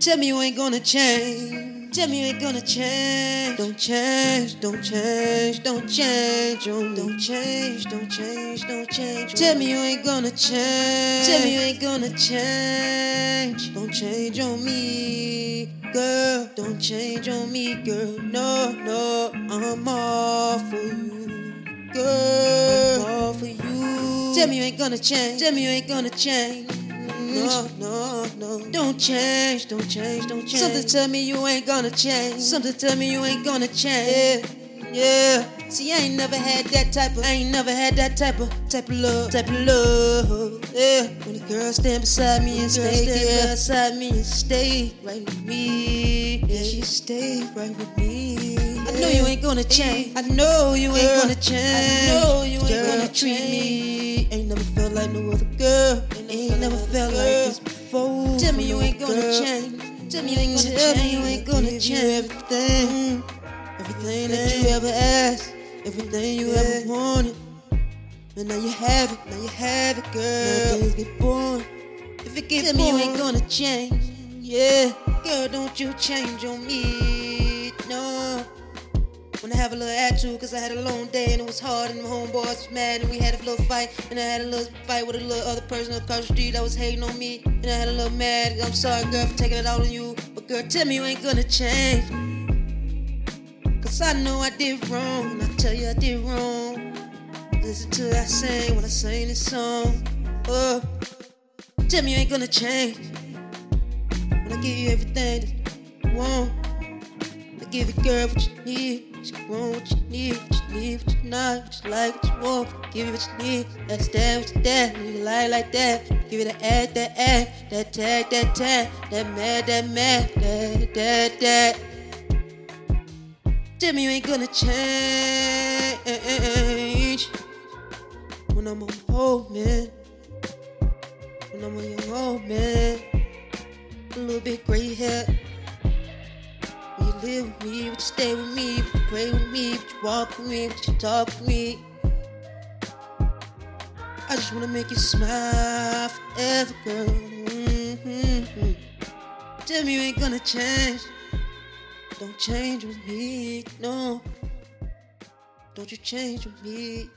Tell me you ain't gonna change. Tell me you ain't gonna change. Don't change, don't change, don't change. Oh, don't change, don't change, don't change. Oh Tell me you ain't gonna change. Tell me you ain't gonna change. Don't change on me, girl. Don't change on me, girl. No, no, I'm all for you, girl. I'm all for you. Tell me you ain't gonna change. Tell me you ain't gonna change. No, no, no. Don't change, don't change, don't change. Something tell me you ain't gonna change. Something tell me you ain't gonna change. Yeah, yeah. See, I ain't never had that type of, I ain't never had that type of, type of love, type of love. Yeah. When the girl stand beside me and stay, stand beside me and stay right with me. Yeah, she stay right with me. I know you ain't gonna change. I know you ain't gonna change. I know you ain't gonna treat me. Ain't never felt like no other girl. Never felt like this before. Tell me you ain't gonna change. Tell me you ain't gonna change. Tell me you ain't gonna change everything. Mm. Everything that you ever asked. Everything you ever wanted. And now you have it. Now you have it, girl. Now things get boring. If it gets Tell boring, me you ain't gonna change. Yeah, girl, don't you change on me. When I have a little attitude, cause I had a long day and it was hard, and my homeboys was mad, and we had a little fight, and I had a little fight with a little other person across the street that was hating on me, and I had a little mad. I'm sorry, girl, for taking it out on you, but girl, tell me you ain't gonna change. Cause I know I did wrong, and I tell you I did wrong. Listen to I sing when I sing this song. Oh, tell me you ain't gonna change. When I give you everything that you want, I give you, girl, what you need. You want, what you need, what you need, what you not, what you like, what you want. Give you what you need. That's that, what you that. You lie like that. Give it that act, that act, that tag, that tag, that mad, that mad, that, that, that. Tell me you ain't gonna change when I'm on hold, man. When I'm on your hold, man. Would you stay with me? Would you pray with me? Would you walk with me? Would you talk with me? I just wanna make you smile forever, girl. Mm-hmm. Tell me you ain't gonna change. Don't change with me, no. Don't you change with me.